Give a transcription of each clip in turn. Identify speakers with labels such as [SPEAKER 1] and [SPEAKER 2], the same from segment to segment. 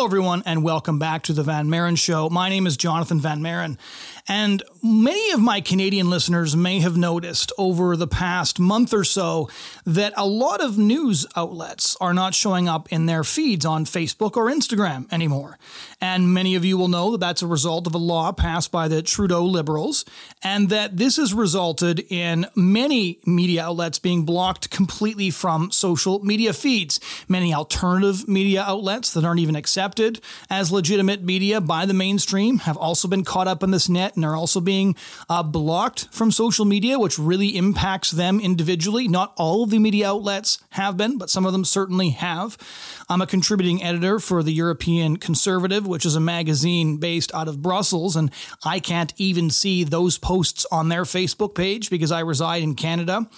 [SPEAKER 1] Hello, everyone, and welcome back to the Van Maren Show. My name is Jonathon Van Maren, and many of my Canadian listeners may have noticed over the past month or so that a lot of news outlets are not showing up in their feeds on Facebook or Instagram anymore. And many of you will know that that's a result of a law passed by the Trudeau Liberals, and that this has resulted in many media outlets being blocked completely from social media feeds. Many alternative media outlets that aren't even accepted as legitimate media by the mainstream have also been caught up in this net and are also being uh, blocked from social media, which really impacts them individually. Not all of the media outlets have been, but some of them certainly have. I'm a contributing editor for the European Conservative, which is a magazine based out of Brussels, and I can't even see those posts on their Facebook page because I reside in Canada.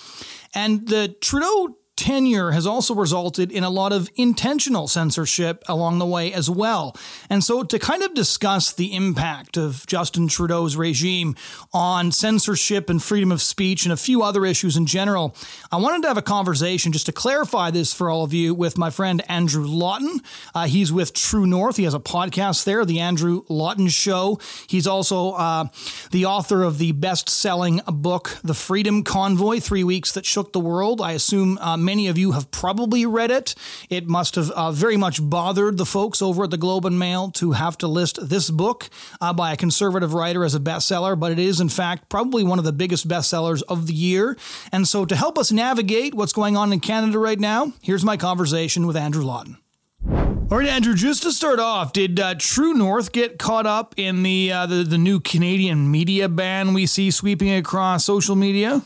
[SPEAKER 1] And the Trudeau tenure has also resulted in a lot of intentional censorship along the way as well. And so, to kind of discuss the impact of Justin Trudeau's regime on censorship and freedom of speech and a few other issues in general, I wanted to have a conversation just to clarify this for all of you with my friend Andrew Lawton. Uh, he's with True North. He has a podcast there, The Andrew Lawton Show. He's also uh, the author of the best selling book, The Freedom Convoy Three Weeks That Shook the World. I assume uh, Many of you have probably read it. It must have uh, very much bothered the folks over at the Globe and Mail to have to list this book uh, by a conservative writer as a bestseller, but it is, in fact, probably one of the biggest bestsellers of the year. And so, to help us navigate what's going on in Canada right now, here's my conversation with Andrew Lawton. All right, Andrew. Just to start off, did uh, True North get caught up in the, uh, the the new Canadian media ban we see sweeping across social media?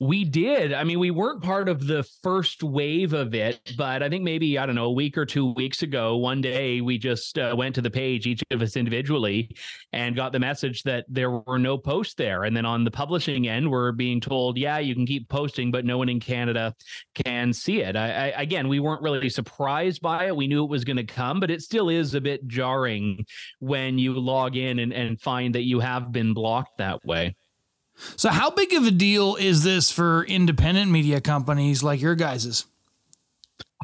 [SPEAKER 2] We did. I mean, we weren't part of the first wave of it, but I think maybe, I don't know, a week or two weeks ago, one day we just uh, went to the page, each of us individually, and got the message that there were no posts there. And then on the publishing end, we're being told, yeah, you can keep posting, but no one in Canada can see it. I, I, again, we weren't really surprised by it. We knew it was going to come, but it still is a bit jarring when you log in and, and find that you have been blocked that way.
[SPEAKER 1] So, how big of a deal is this for independent media companies like your guys's?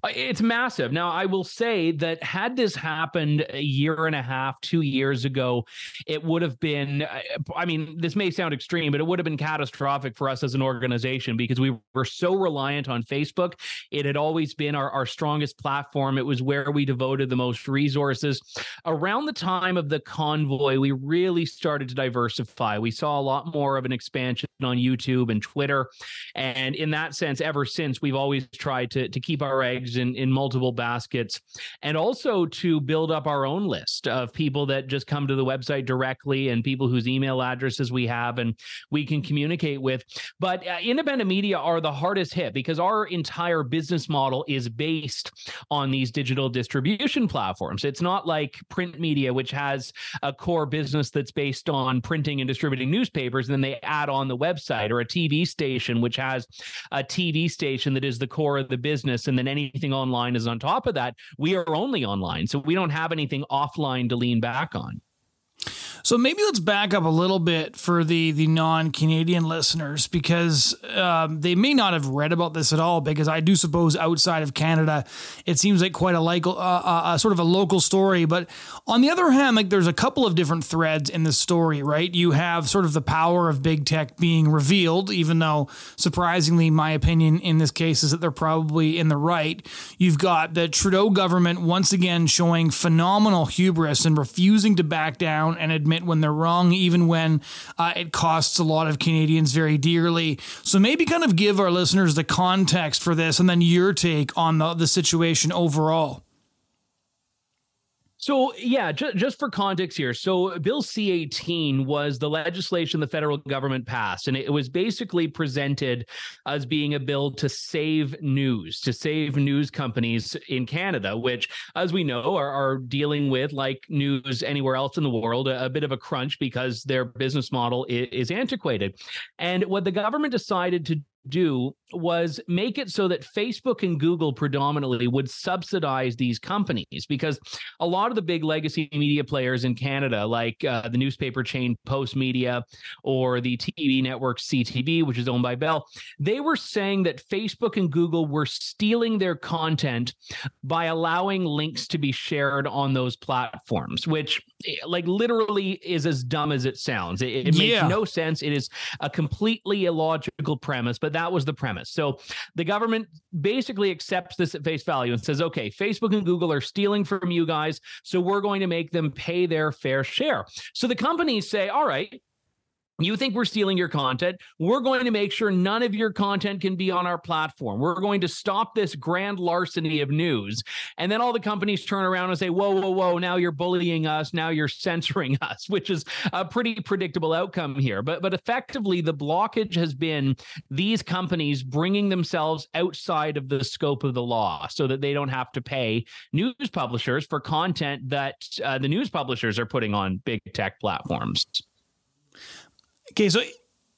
[SPEAKER 2] Uh, it's massive. Now, I will say that had this happened a year and a half, two years ago, it would have been, uh, I mean, this may sound extreme, but it would have been catastrophic for us as an organization because we were so reliant on Facebook. It had always been our, our strongest platform. It was where we devoted the most resources. Around the time of the convoy, we really started to diversify. We saw a lot more of an expansion on YouTube and Twitter. And in that sense, ever since, we've always tried to, to keep our eggs in, in multiple baskets, and also to build up our own list of people that just come to the website directly and people whose email addresses we have and we can communicate with. But uh, independent media are the hardest hit because our entire business model is based on these digital distribution platforms. It's not like print media, which has a core business that's based on printing and distributing newspapers, and then they add on the website, or a TV station, which has a TV station that is the core of the business, and then anything anything online is on top of that. We are only online. So we don't have anything offline to lean back on.
[SPEAKER 1] So maybe let's back up a little bit for the the non Canadian listeners because um, they may not have read about this at all. Because I do suppose outside of Canada, it seems like quite a like uh, uh, sort of a local story. But on the other hand, like there's a couple of different threads in the story, right? You have sort of the power of big tech being revealed, even though surprisingly, my opinion in this case is that they're probably in the right. You've got the Trudeau government once again showing phenomenal hubris and refusing to back down and admit admit when they're wrong, even when uh, it costs a lot of Canadians very dearly. So maybe kind of give our listeners the context for this and then your take on the, the situation overall.
[SPEAKER 2] So, yeah, ju- just for context here. So, Bill C 18 was the legislation the federal government passed, and it was basically presented as being a bill to save news, to save news companies in Canada, which, as we know, are, are dealing with, like news anywhere else in the world, a, a bit of a crunch because their business model is, is antiquated. And what the government decided to do was make it so that Facebook and Google predominantly would subsidize these companies because a lot of the big legacy media players in Canada, like uh, the newspaper chain Postmedia or the TV network CTV, which is owned by Bell, they were saying that Facebook and Google were stealing their content by allowing links to be shared on those platforms, which eh, like literally is as dumb as it sounds. It, it yeah. makes no sense. It is a completely illogical premise, but that was the premise. So the government basically accepts this at face value and says, okay, Facebook and Google are stealing from you guys. So we're going to make them pay their fair share. So the companies say, all right, you think we're stealing your content. We're going to make sure none of your content can be on our platform. We're going to stop this grand larceny of news. And then all the companies turn around and say, whoa, whoa, whoa, now you're bullying us. Now you're censoring us, which is a pretty predictable outcome here. But, but effectively, the blockage has been these companies bringing themselves outside of the scope of the law so that they don't have to pay news publishers for content that uh, the news publishers are putting on big tech platforms.
[SPEAKER 1] Okay, so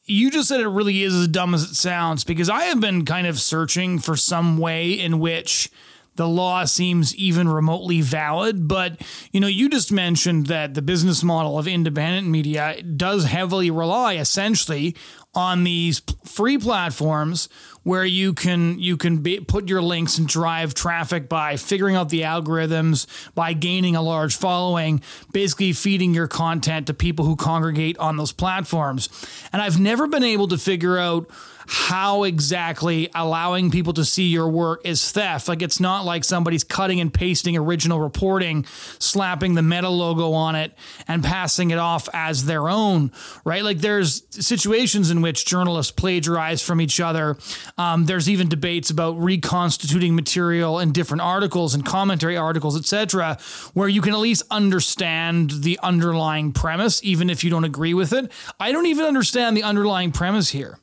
[SPEAKER 1] you just said it really is as dumb as it sounds because I have been kind of searching for some way in which the law seems even remotely valid. But, you know, you just mentioned that the business model of independent media does heavily rely essentially on these free platforms where you can you can be, put your links and drive traffic by figuring out the algorithms by gaining a large following basically feeding your content to people who congregate on those platforms and i've never been able to figure out how exactly allowing people to see your work is theft. Like it's not like somebody's cutting and pasting original reporting, slapping the meta logo on it, and passing it off as their own, right? Like there's situations in which journalists plagiarize from each other. Um, there's even debates about reconstituting material in different articles and commentary articles, etc., where you can at least understand the underlying premise, even if you don't agree with it. I don't even understand the underlying premise here.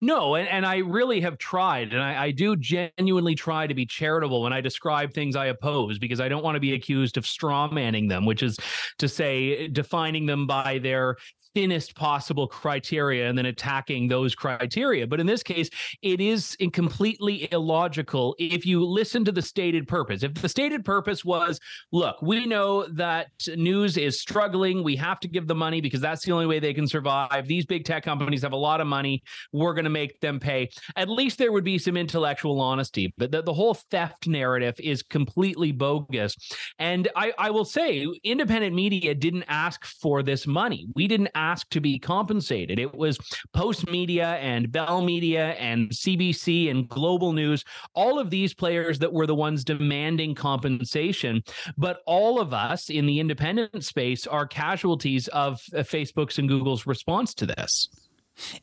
[SPEAKER 2] No, and, and I really have tried, and I, I, do genuinely try to be charitable when I describe things I oppose because I don't want to be accused of straw manning them, which is to say, defining them by their thinnest possible criteria and then attacking those criteria. But in this case, it is completely illogical if you listen to the stated purpose. If the stated purpose was, look, we know that news is struggling, we have to give the money because that's the only way they can survive. These big tech companies have a lot of money, we're going to make them pay. At least there would be some intellectual honesty. But the, the whole theft narrative is completely bogus. And I, I will say, independent media didn't ask for this money. We didn't asked to be compensated. It was Postmedia and Bell Media and CBC and Global News, all of these players that were the ones demanding compensation. But all of us in the independent space are casualties of uh, Facebook's and Google's response to this.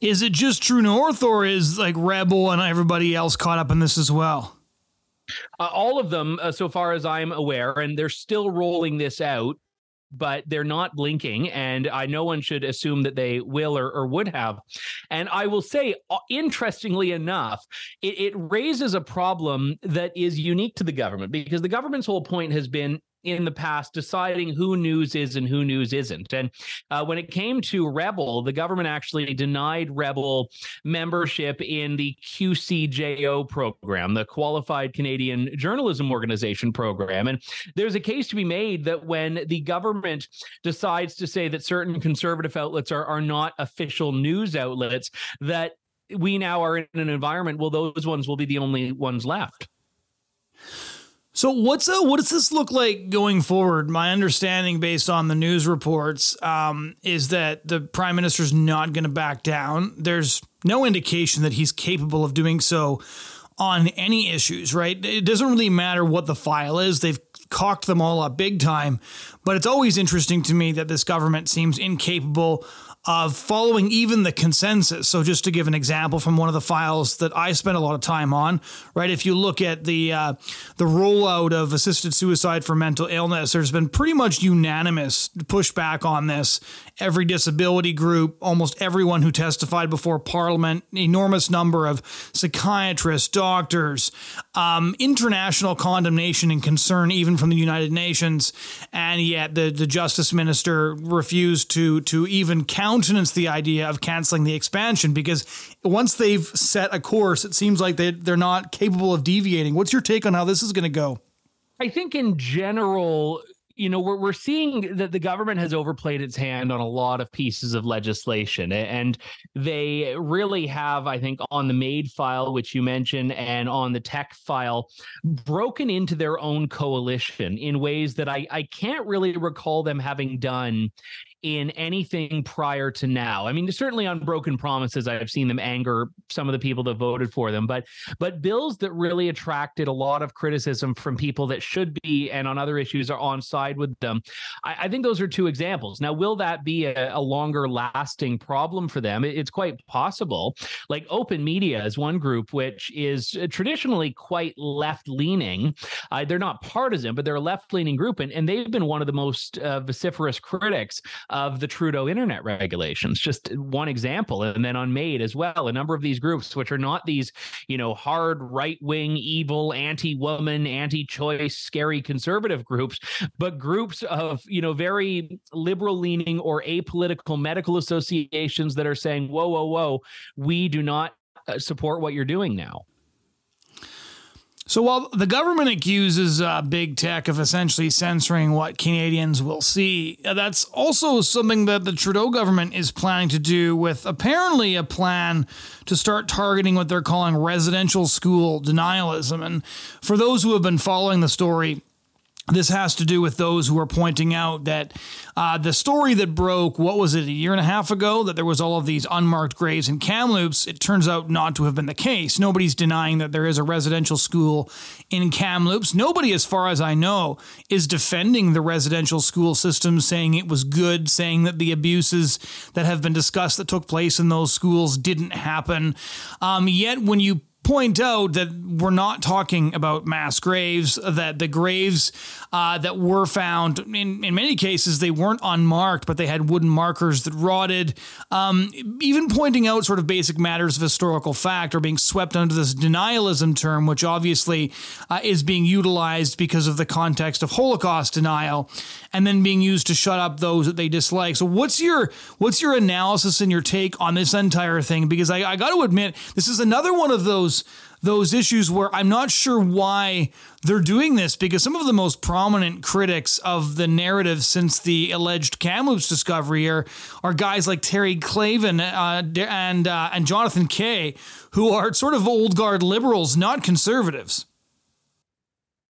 [SPEAKER 1] Is it just True North or is like Rebel and everybody else caught up in this as well?
[SPEAKER 2] Uh, all of them, uh, so far as I'm aware, and they're still rolling this out but they're not blinking. And I no one should assume that they will or, or would have. And I will say, uh, interestingly enough, it, it raises a problem that is unique to the government because the government's whole point has been in the past deciding who news is and who news isn't. And uh, when it came to Rebel, the government actually denied Rebel membership in the QCJO program, the Qualified Canadian Journalism Organization program. And there's a case to be made that when the government decides to say that certain conservative outlets are, are not official news outlets, that we now are in an environment, well, those ones will be the only ones left.
[SPEAKER 1] So what's uh, what does this look like going forward? My understanding, based on the news reports, um, is that the prime minister's not going to back down. There's no indication that he's capable of doing so on any issues. Right? It doesn't really matter what the file is. They've cocked them all up big time. But it's always interesting to me that this government seems incapable of following even the consensus. So, just to give an example from one of the files that I spent a lot of time on, right? If you look at the uh, the rollout of assisted suicide for mental illness, there's been pretty much unanimous pushback on this. Every disability group, almost everyone who testified before Parliament, enormous number of psychiatrists, doctors, um, international condemnation and concern even from the United Nations, and yet the, the justice minister refused to to even countenance the idea of canceling the expansion because once they've set a course, it seems like they they're not capable of deviating. What's your take on how this is going to go?
[SPEAKER 2] I think in general, you know we're, we're seeing that the government has overplayed its hand on a lot of pieces of legislation and they really have i think on the MAID file which you mentioned and on the tech file broken into their own coalition in ways that i, I can't really recall them having done in anything prior to now. I mean, certainly on broken promises, I've seen them anger some of the people that voted for them, but but bills that really attracted a lot of criticism from people that should be and on other issues are on side with them. I, I think those are two examples. Now, will that be a, a longer lasting problem for them? It, it's quite possible. Like Open Media is one group which is traditionally quite left leaning. Uh, they're not partisan, but they're a left leaning group, and, and they've been one of the most uh, vociferous critics of the Trudeau internet regulations. Just one example. And then on MAID as well, a number of these groups, which are not these, you know, hard right wing, evil, anti woman, anti choice, scary conservative groups, but groups of, you know, very liberal leaning or apolitical medical associations that are saying, whoa, whoa, whoa, we do not uh, support what you're doing now.
[SPEAKER 1] So while the government accuses uh, big tech of essentially censoring what Canadians will see, uh, that's also something that the Trudeau government is planning to do with apparently a plan to start targeting what they're calling residential school denialism. And for those who have been following the story, this has to do with those who are pointing out that uh, the story that broke, what was it, a year and a half ago, that there was all of these unmarked graves in Kamloops, it turns out not to have been the case. Nobody's denying that there is a residential school in Kamloops. Nobody, as far as I know, is defending the residential school system, saying it was good, saying that the abuses that have been discussed that took place in those schools didn't happen. Um, yet, when you point out that we're not talking about mass graves, that the graves uh, that were found, in, in many cases, they weren't unmarked, but they had wooden markers that rotted. Um, even pointing out sort of basic matters of historical fact are being swept under this denialism term, which obviously uh, is being utilized because of the context of Holocaust denial, and then being used to shut up those that they dislike. So, what's your what's your analysis and your take on this entire thing? Because I, I got to admit, this is another one of those those those issues where I'm not sure why they're doing this because some of the most prominent critics of the narrative since the alleged Kamloops discovery are, are guys like Terry Glavin uh, and uh, and Jonathan Kay, who are sort of old guard liberals, not conservatives.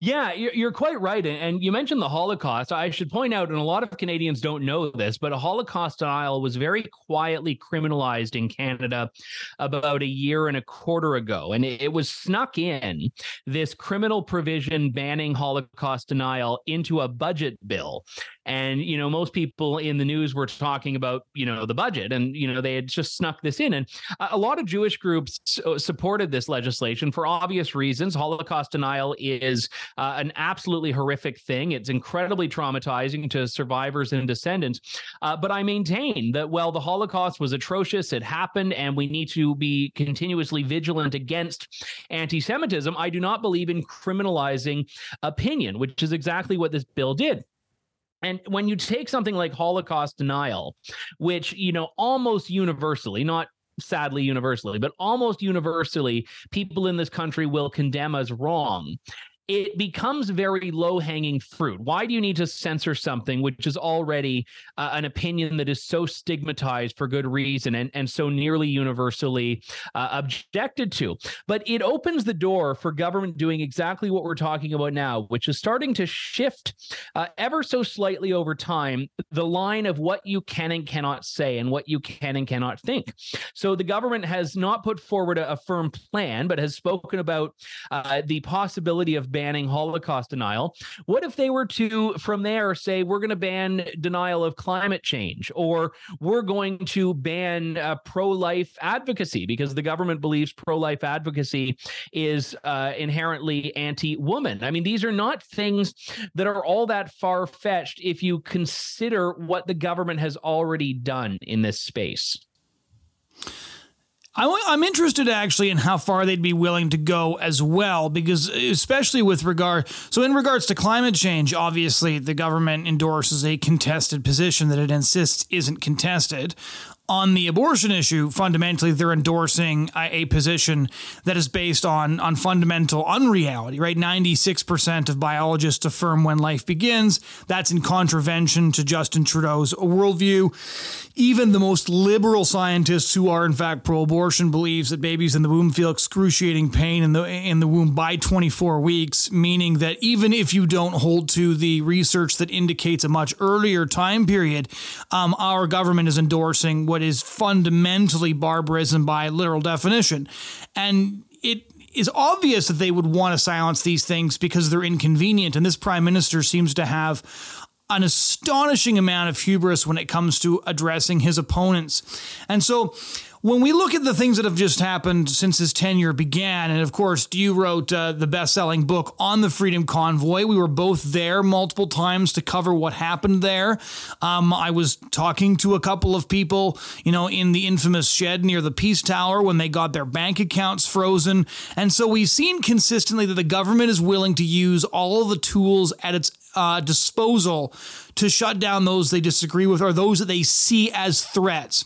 [SPEAKER 2] Yeah, you're quite right. And you mentioned the Holocaust. I should point out, and a lot of Canadians don't know this, but a Holocaust denial was very quietly criminalized in Canada about a year and a quarter ago. And it was snuck in this criminal provision banning Holocaust denial into a budget bill. And, you know, most people in the news were talking about, you know, the budget and, you know, they had just snuck this in. And a lot of Jewish groups supported this legislation for obvious reasons. Holocaust denial is uh, an absolutely horrific thing. It's incredibly traumatizing to survivors and descendants. Uh, but I maintain that, well, the Holocaust was atrocious. It happened, and we need to be continuously vigilant against anti Semitism. I do not believe in criminalizing opinion, which is exactly what this bill did. And when you take something like Holocaust denial, which, you know, almost universally, not sadly universally, but almost universally, people in this country will condemn as wrong it becomes very low hanging fruit. Why do you need to censor something which is already uh, an opinion that is so stigmatized for good reason and, and so nearly universally uh, objected to? But it opens the door for government doing exactly what we're talking about now, which is starting to shift uh, ever so slightly over time the line of what you can and cannot say and what you can and cannot think. So the government has not put forward a, a firm plan, but has spoken about uh, the possibility of banning Holocaust denial. What if they were to, from there, say, we're going to ban denial of climate change, or we're going to ban uh, pro life advocacy because the government believes pro life advocacy is uh, inherently anti woman? I mean, these are not things that are all that far fetched if you consider what the government has already done in this space.
[SPEAKER 1] I'm interested actually in how far they'd be willing to go as well, because uh, especially with regard, so in regards to climate change, obviously the government endorses a contested position that it insists isn't contested on the abortion issue, fundamentally, they're endorsing a, position that is based on on fundamental unreality. Right, ninety six percent of biologists affirm when life begins. That's in contravention to Justin Trudeau's worldview. Even the most liberal scientists who are in fact pro-abortion believes that babies in the womb feel excruciating pain in the in the womb by twenty four weeks, meaning that even if you don't hold to the research that indicates a much earlier time period, um, our government is endorsing what is fundamentally barbarism by literal definition. And it is obvious that they would want to silence these things because they're inconvenient. And this prime minister seems to have an astonishing amount of hubris when it comes to addressing his opponents. And so when we look at the things that have just happened since his tenure began, and of course, you wrote uh, the best selling book on the Freedom Convoy. We were both there multiple times to cover what happened there. Um, I was talking to a couple of people, you know, in the infamous shed near the Peace Tower when they got their bank accounts frozen. And so we've seen consistently that the government is willing to use all the tools at its uh, disposal to shut down those they disagree with or those that they see as threats.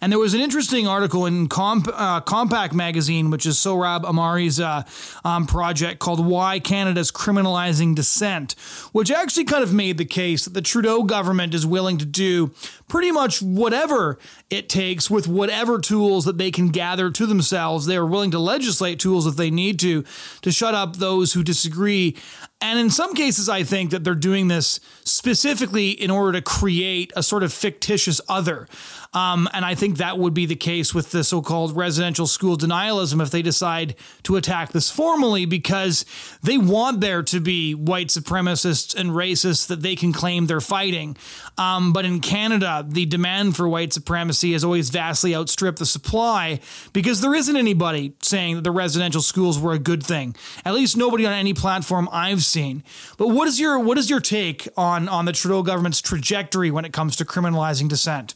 [SPEAKER 1] And there was an interesting article in Comp, uh, Compact magazine, which is Sohrab Ahmari's uh, um, project called Why Canada's Criminalizing Dissent, which actually kind of made the case that the Trudeau government is willing to do pretty much whatever it takes with whatever tools that they can gather to themselves. They are willing to legislate tools if they need to to shut up those who disagree. And in some cases, I think that they're doing this specifically in order to create a sort of fictitious other. Um, and I think that would be the case with the so called residential school denialism if they decide to attack this formally because they want there to be white supremacists and racists that they can claim they're fighting. Um, but in Canada, the demand for white supremacy has always vastly outstripped the supply because there isn't anybody saying that the residential schools were a good thing. At least nobody on any platform I've. But what is your what is your take on on the Trudeau government's trajectory when it comes to criminalizing dissent?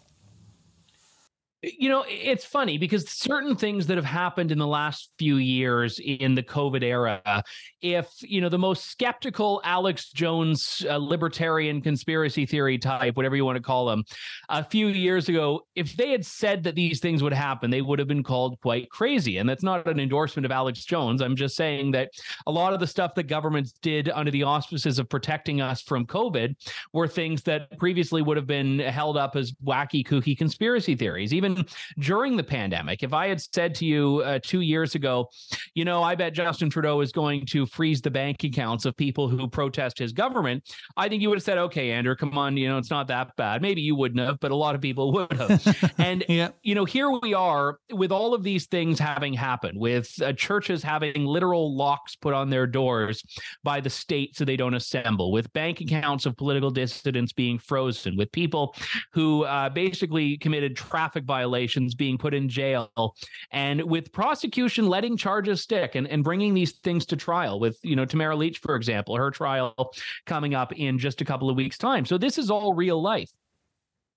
[SPEAKER 2] You know it's funny because certain things that have happened in the last few years in the covid era if you know the most skeptical alex jones uh, libertarian conspiracy theory type whatever you want to call them a few years ago if they had said that these things would happen they would have been called quite crazy. And that's not an endorsement of alex jones. I'm just saying that a lot of the stuff that governments did under the auspices of protecting us from covid were things that previously would have been held up as wacky kooky conspiracy theories. Even during the pandemic, if I had said to you uh, two years ago, you know, I bet Justin Trudeau is going to freeze the bank accounts of people who protest his government, I think you would have said, okay, Andrew, come on, you know, it's not that bad. Maybe you wouldn't have, but a lot of people would have. and, yeah. you know, here we are with all of these things having happened, with uh, churches having literal locks put on their doors by the state so they don't assemble, with bank accounts of political dissidents being frozen, with people who uh, basically committed traffic violations violations being put in jail and with prosecution letting charges stick and, and bringing these things to trial with you know Tamara Lich for example her trial coming up in just a couple of weeks time. So this is all real life.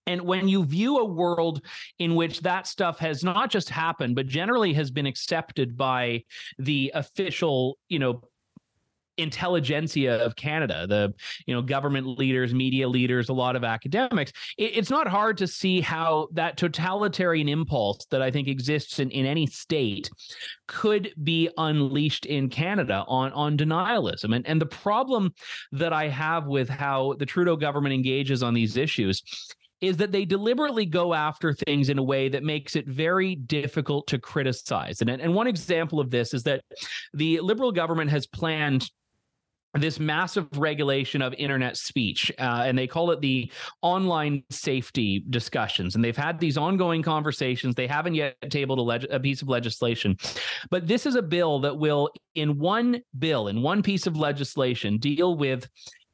[SPEAKER 2] And when you view a world in which that stuff has not just happened, but generally has been accepted by the official, you know, intelligentsia of Canada, the you know government leaders, media leaders, a lot of academics. It, it's not hard to see how that totalitarian impulse that I think exists in, in any state could be unleashed in Canada on on denialism. And and the problem that I have with how the Trudeau government engages on these issues is that they deliberately go after things in a way that makes it very difficult to criticize. And, and one example of this is that the Liberal government has planned this massive regulation of internet speech, uh, and they call it the online safety discussions. And they've had these ongoing conversations. They haven't yet tabled a, leg- a piece of legislation, but this is a bill that will, in one bill, in one piece of legislation, deal with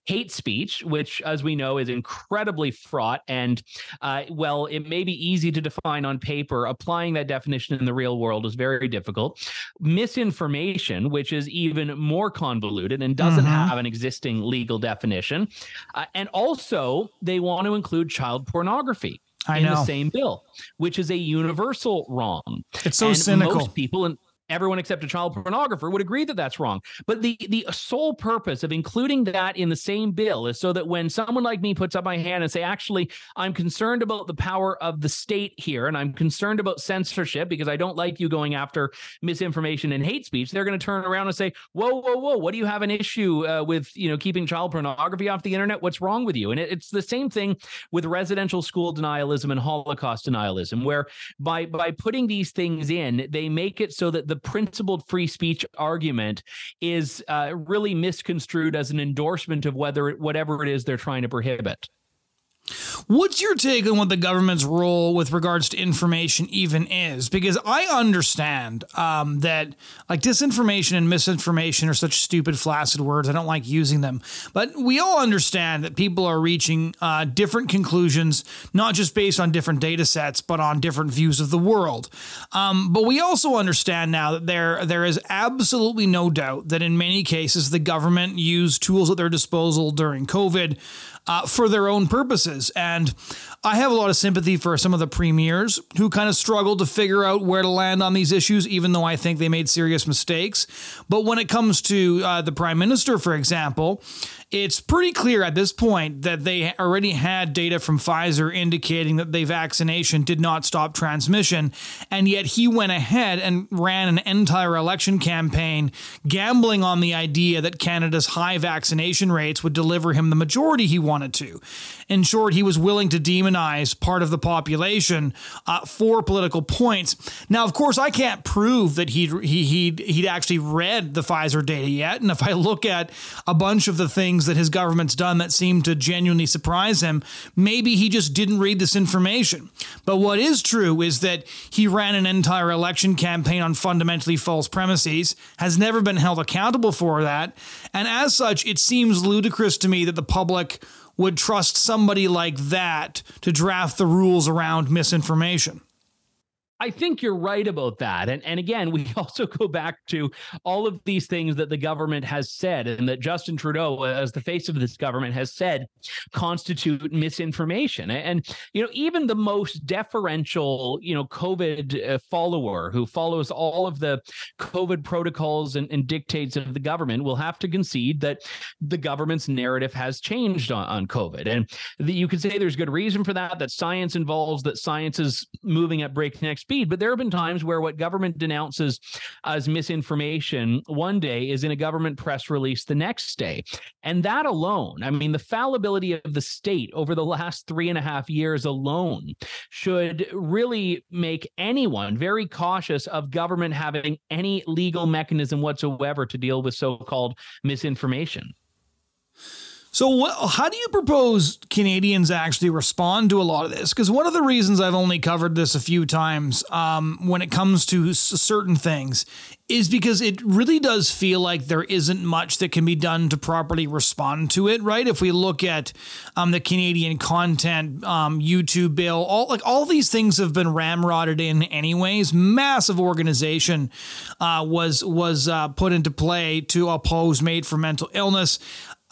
[SPEAKER 2] hate speech, which, as we know, is incredibly fraught. And uh, well, it may be easy to define on paper. Applying that definition in the real world is very difficult. Misinformation, which is even more convoluted and doesn't mm-hmm. have an existing legal definition. Uh, and also, they want to include child pornography. In the same bill, which is a universal wrong.
[SPEAKER 1] It's so
[SPEAKER 2] and
[SPEAKER 1] cynical.
[SPEAKER 2] Most people, and everyone except a child pornographer would agree that that's wrong. But the the sole purpose of including that in the same bill is so that when someone like me puts up my hand and say, actually, I'm concerned about the power of the state here, and I'm concerned about censorship because I don't like you going after misinformation and hate speech, they're going to turn around and say, whoa, whoa, whoa, what do you have an issue uh, with, you know, keeping child pornography off the internet? What's wrong with you? And it, it's the same thing with residential school denialism and Holocaust denialism, where by by putting these things in, they make it so that the principled free speech argument is uh, really misconstrued as an endorsement of whether whatever it is they're trying to prohibit.
[SPEAKER 1] What's your take on what the government's role with regards to information even is? Because I understand um, that like disinformation and misinformation are such stupid, flaccid words. I don't like using them. But we all understand that people are reaching uh, different conclusions, not just based on different data sets, but on different views of the world. Um, but we also understand now that there there is absolutely no doubt that in many cases the government used tools at their disposal during COVID uh, for their own purposes. And I have a lot of sympathy for some of the premiers who kind of struggled to figure out where to land on these issues, even though I think they made serious mistakes. But when it comes to uh, the prime minister, for example, it's pretty clear at this point that they already had data from Pfizer indicating that the vaccination did not stop transmission. And yet he went ahead and ran an entire election campaign gambling on the idea that Canada's high vaccination rates would deliver him the majority he wanted to. In short, he was willing to demonize part of the population uh, for political points. Now, of course, I can't prove that he'd, he, he'd, he'd actually read the Pfizer data yet. And if I look at a bunch of the things that his government's done that seem to genuinely surprise him, maybe he just didn't read this information. But what is true is that he ran an entire election campaign on fundamentally false premises, has never been held accountable for that. And as such, it seems ludicrous to me that the public would trust somebody like that to draft the rules around misinformation.
[SPEAKER 2] I think you're right about that. And and again, we also go back to all of these things that the government has said and that Justin Trudeau as the face of this government has said constitute misinformation. And you know, even the most deferential, you know, COVID uh, follower who follows all of the COVID protocols and, and dictates of the government will have to concede that the government's narrative has changed on, on COVID. And the, you could say there's good reason for that, that science involves that science is moving at breakneck speed. But there have been times where what government denounces as misinformation one day is in a government press release the next day. And that alone, I mean, the fallibility of the state over the last three and a half years alone should really make anyone very cautious of government having any legal mechanism whatsoever to deal with so called misinformation.
[SPEAKER 1] So, what, how do you propose Canadians actually respond to a lot of this? Because one of the reasons I've only covered this a few times um, when it comes to s- certain things is because it really does feel like there isn't much that can be done to properly respond to it, right? If we look at um, the Canadian content um, YouTube bill, all like all these things have been ramrodded in anyways. Massive organization uh, was was uh, put into play to oppose MAID for mental illness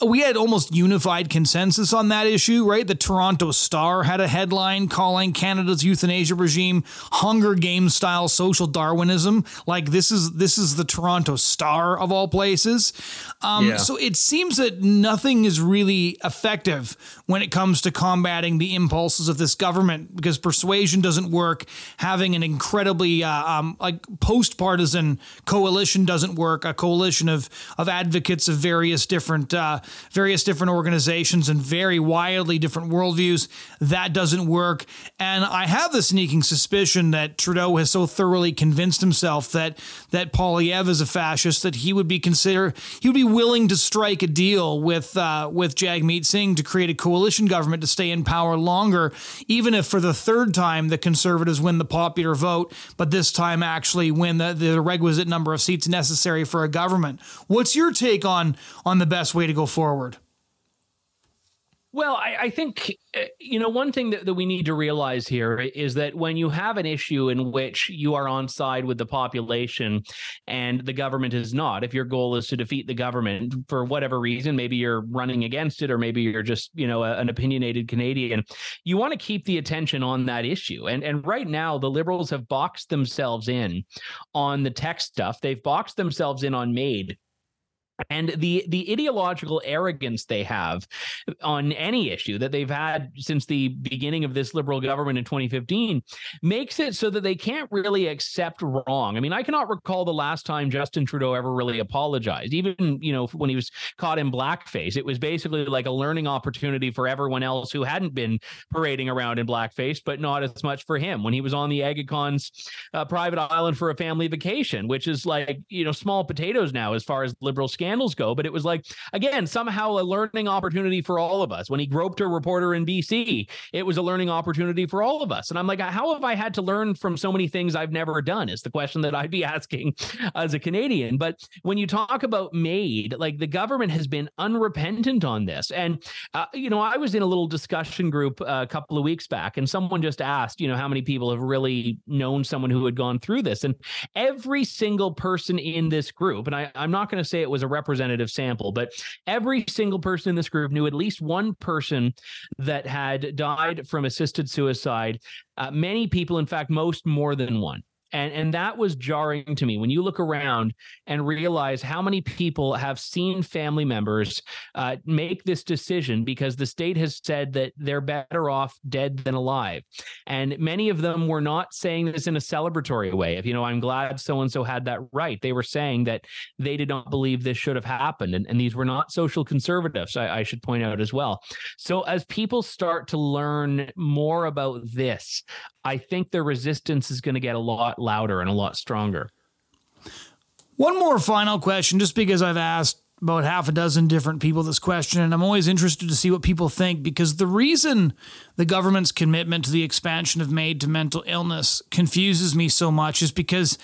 [SPEAKER 1] we had almost unified consensus on that issue, right? The Toronto Star had a headline calling Canada's euthanasia regime Hunger Games style social Darwinism. Like this is this is the Toronto Star of all places. Um, yeah. So it seems that nothing is really effective when it comes to combating the impulses of this government because persuasion doesn't work. Having an incredibly uh, um, like post partisan coalition doesn't work. A coalition of of advocates of various different. Uh, various different organizations and very wildly different worldviews. That doesn't work. And I have the sneaking suspicion that Trudeau has so thoroughly convinced himself that that Poilievre is a fascist that he would be consider he would be willing to strike a deal with uh, with Jagmeet Singh to create a coalition government to stay in power longer, even if for the third time the Conservatives win the popular vote, but this time actually win the, the requisite number of seats necessary for a government. What's your take on on the best way to go forward?
[SPEAKER 2] Well, I, I, think, uh, you know, one thing that, that we need to realize here is that when you have an issue in which you are on side with the population and the government is not, if your goal is to defeat the government for whatever reason, maybe you're running against it or maybe you're just, you know, a, an opinionated Canadian, you want to keep the attention on that issue. And, and right now, the Liberals have boxed themselves in on the tech stuff. They've boxed themselves in on MAID and the the ideological arrogance they have on any issue that they've had since the beginning of this liberal government in 2015 makes it so that they can't really accept wrong. I mean, I cannot recall the last time Justin Trudeau ever really apologized. Even, you know, when he was caught in blackface, it was basically like a learning opportunity for everyone else who hadn't been parading around in blackface, but not as much for him when he was on the Aga Khan's uh, private island for a family vacation, which is like, you know, small potatoes now as far as liberal skin scandals go, but it was like, again, somehow a learning opportunity for all of us. When he groped a reporter in BC, it was a learning opportunity for all of us. And I'm like, how have I had to learn from so many things I've never done? Is the question that I'd be asking as a Canadian. But when you talk about MAID, like the government has been unrepentant on this. And, uh, you know, I was in a little discussion group uh, a couple of weeks back, and someone just asked, you know, how many people have really known someone who had gone through this? And every single person in this group, and I, I'm not going to say it was a representative sample, but every single person in this group knew at least one person that had died from assisted suicide. Uh, many people, in fact, most more than one and and that was jarring to me. When you look around and realize how many people have seen family members uh, make this decision because the state has said that they're better off dead than alive. And many of them were not saying this in a celebratory way if you know i'm glad so and so had that right. They were saying that they did not believe this should have happened. And, and these were not social conservatives I, I should point out as well. So as people start to learn more about this I think the resistance is going to get a lot louder and a lot stronger.
[SPEAKER 1] One more final question, just because I've asked about half a dozen different people this question, and I'm always interested to see what people think because the reason the government's commitment to the expansion of MAID to mental illness confuses me so much is because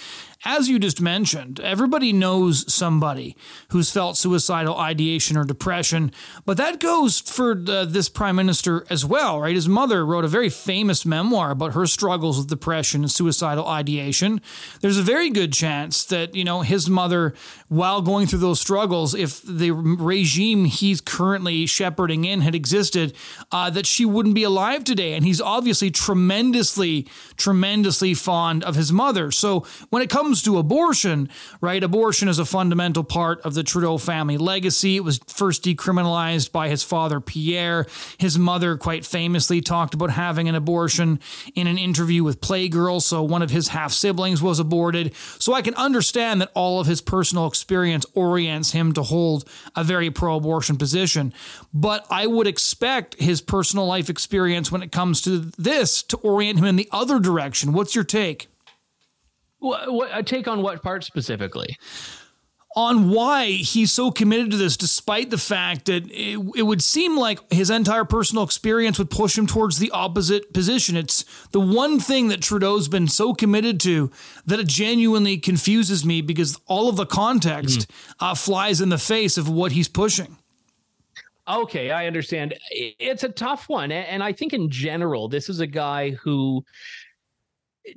[SPEAKER 1] as you just mentioned, everybody knows somebody who's felt suicidal ideation or depression, but that goes for the, this prime minister as well, right? His mother wrote a very famous memoir about her struggles with depression and suicidal ideation. There's a very good chance that, you know, his mother, while going through those struggles, if the regime he's currently shepherding in had existed, uh, that she wouldn't be alive today. And he's obviously tremendously, tremendously fond of his mother. So when it comes comes to abortion, right, abortion is a fundamental part of the Trudeau family legacy. It was first decriminalized by his father, Pierre. His mother, quite famously, talked about having an abortion in an interview with Playgirl. So one of his half siblings was aborted. So I can understand that all of his personal experience orients him to hold a very pro abortion position. But I would expect his personal life experience when it comes to this to orient him in the other direction. What's your take?
[SPEAKER 2] What, what a take on what part specifically?
[SPEAKER 1] on why he's so committed to this, despite the fact that it, it, would seem like his entire personal experience would push him towards the opposite position. It's the one thing that Trudeau's been so committed to that it genuinely confuses me because all of the context mm-hmm. uh, flies in the face of what he's pushing.
[SPEAKER 2] Okay, I understand. It's a tough one. And I think in general, this is a guy who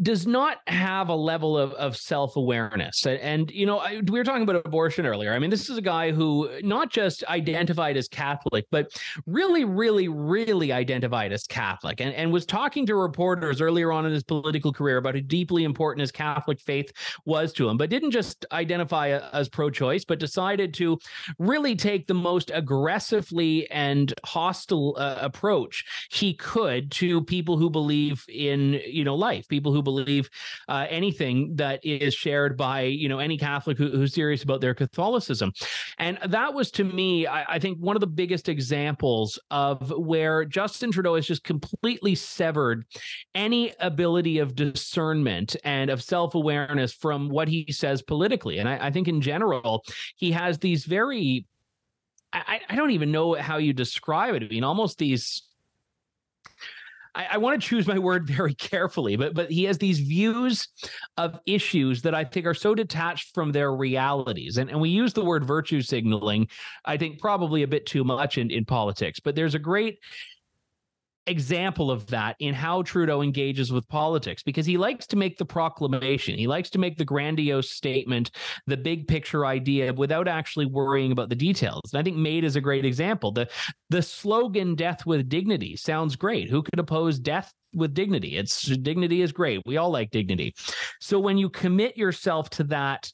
[SPEAKER 2] does not have a level of, of self-awareness. And, and you know I, we were talking about abortion earlier. I mean this is a guy who not just identified as catholic but really really really identified as catholic and, and was talking to reporters earlier on in his political career about how deeply important his catholic faith was to him but didn't just identify as pro-choice but decided to really take the most aggressively and hostile uh, approach he could to people who believe in you know life people who believe uh, anything that is shared by you know any Catholic who, who's serious about their Catholicism, and that was to me, I, I think, one of the biggest examples of where Justin Trudeau has just completely severed any ability of discernment and of self awareness from what he says politically, and I, I think in general he has these very I, I, don't even know how you describe it. I mean, almost these I, I want to choose my word very carefully, but but he has these views of issues that I think are so detached from their realities. And, and we use the word virtue signaling, I think probably a bit too much in, in politics, but there's a great example of that in how Trudeau engages with politics because he likes to make the proclamation. He likes to make the grandiose statement, the big picture idea without actually worrying about the details. And I think MAID is a great example. The the slogan death with dignity sounds great. Who could oppose death with dignity? It's dignity is great. We all like dignity. So when you commit yourself to that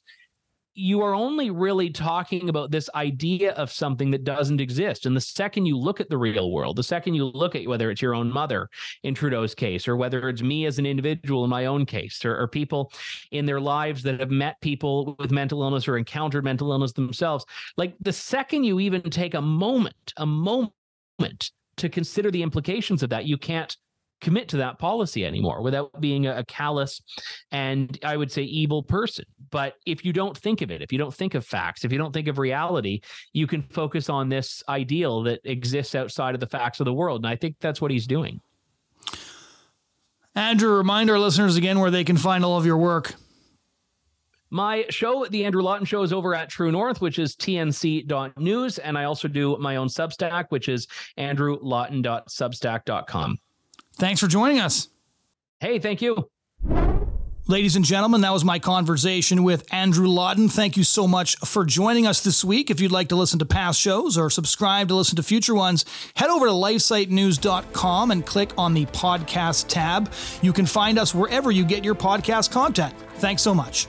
[SPEAKER 2] you are only really talking about this idea of something that doesn't exist. And the second you look at the real world, the second you look at whether it's your own mother in Trudeau's case, or whether it's me as an individual in my own case, or, or people in their lives that have met people with mental illness or encountered mental illness themselves, like the second you even take a moment, a moment to consider the implications of that, you can't commit to that policy anymore without being a, a callous and I would say evil person. But if you don't think of it, if you don't think of facts, if you don't think of reality, you can focus on this ideal that exists outside of the facts of the world. And I think that's what he's doing.
[SPEAKER 1] Andrew, remind our listeners again where they can find all of your work.
[SPEAKER 2] My show, The Andrew Lawton Show, is over at True North, which is tnc.news. And I also do my own Substack, which is andrewlawton.substack.com.
[SPEAKER 1] Thanks for joining us.
[SPEAKER 2] Hey, thank you.
[SPEAKER 1] Ladies and gentlemen, that was my conversation with Andrew Lawton. Thank you so much for joining us this week. If you'd like to listen to past shows or subscribe to listen to future ones, head over to lifesitenews.com and click on the podcast tab. You can find us wherever you get your podcast content. Thanks so much.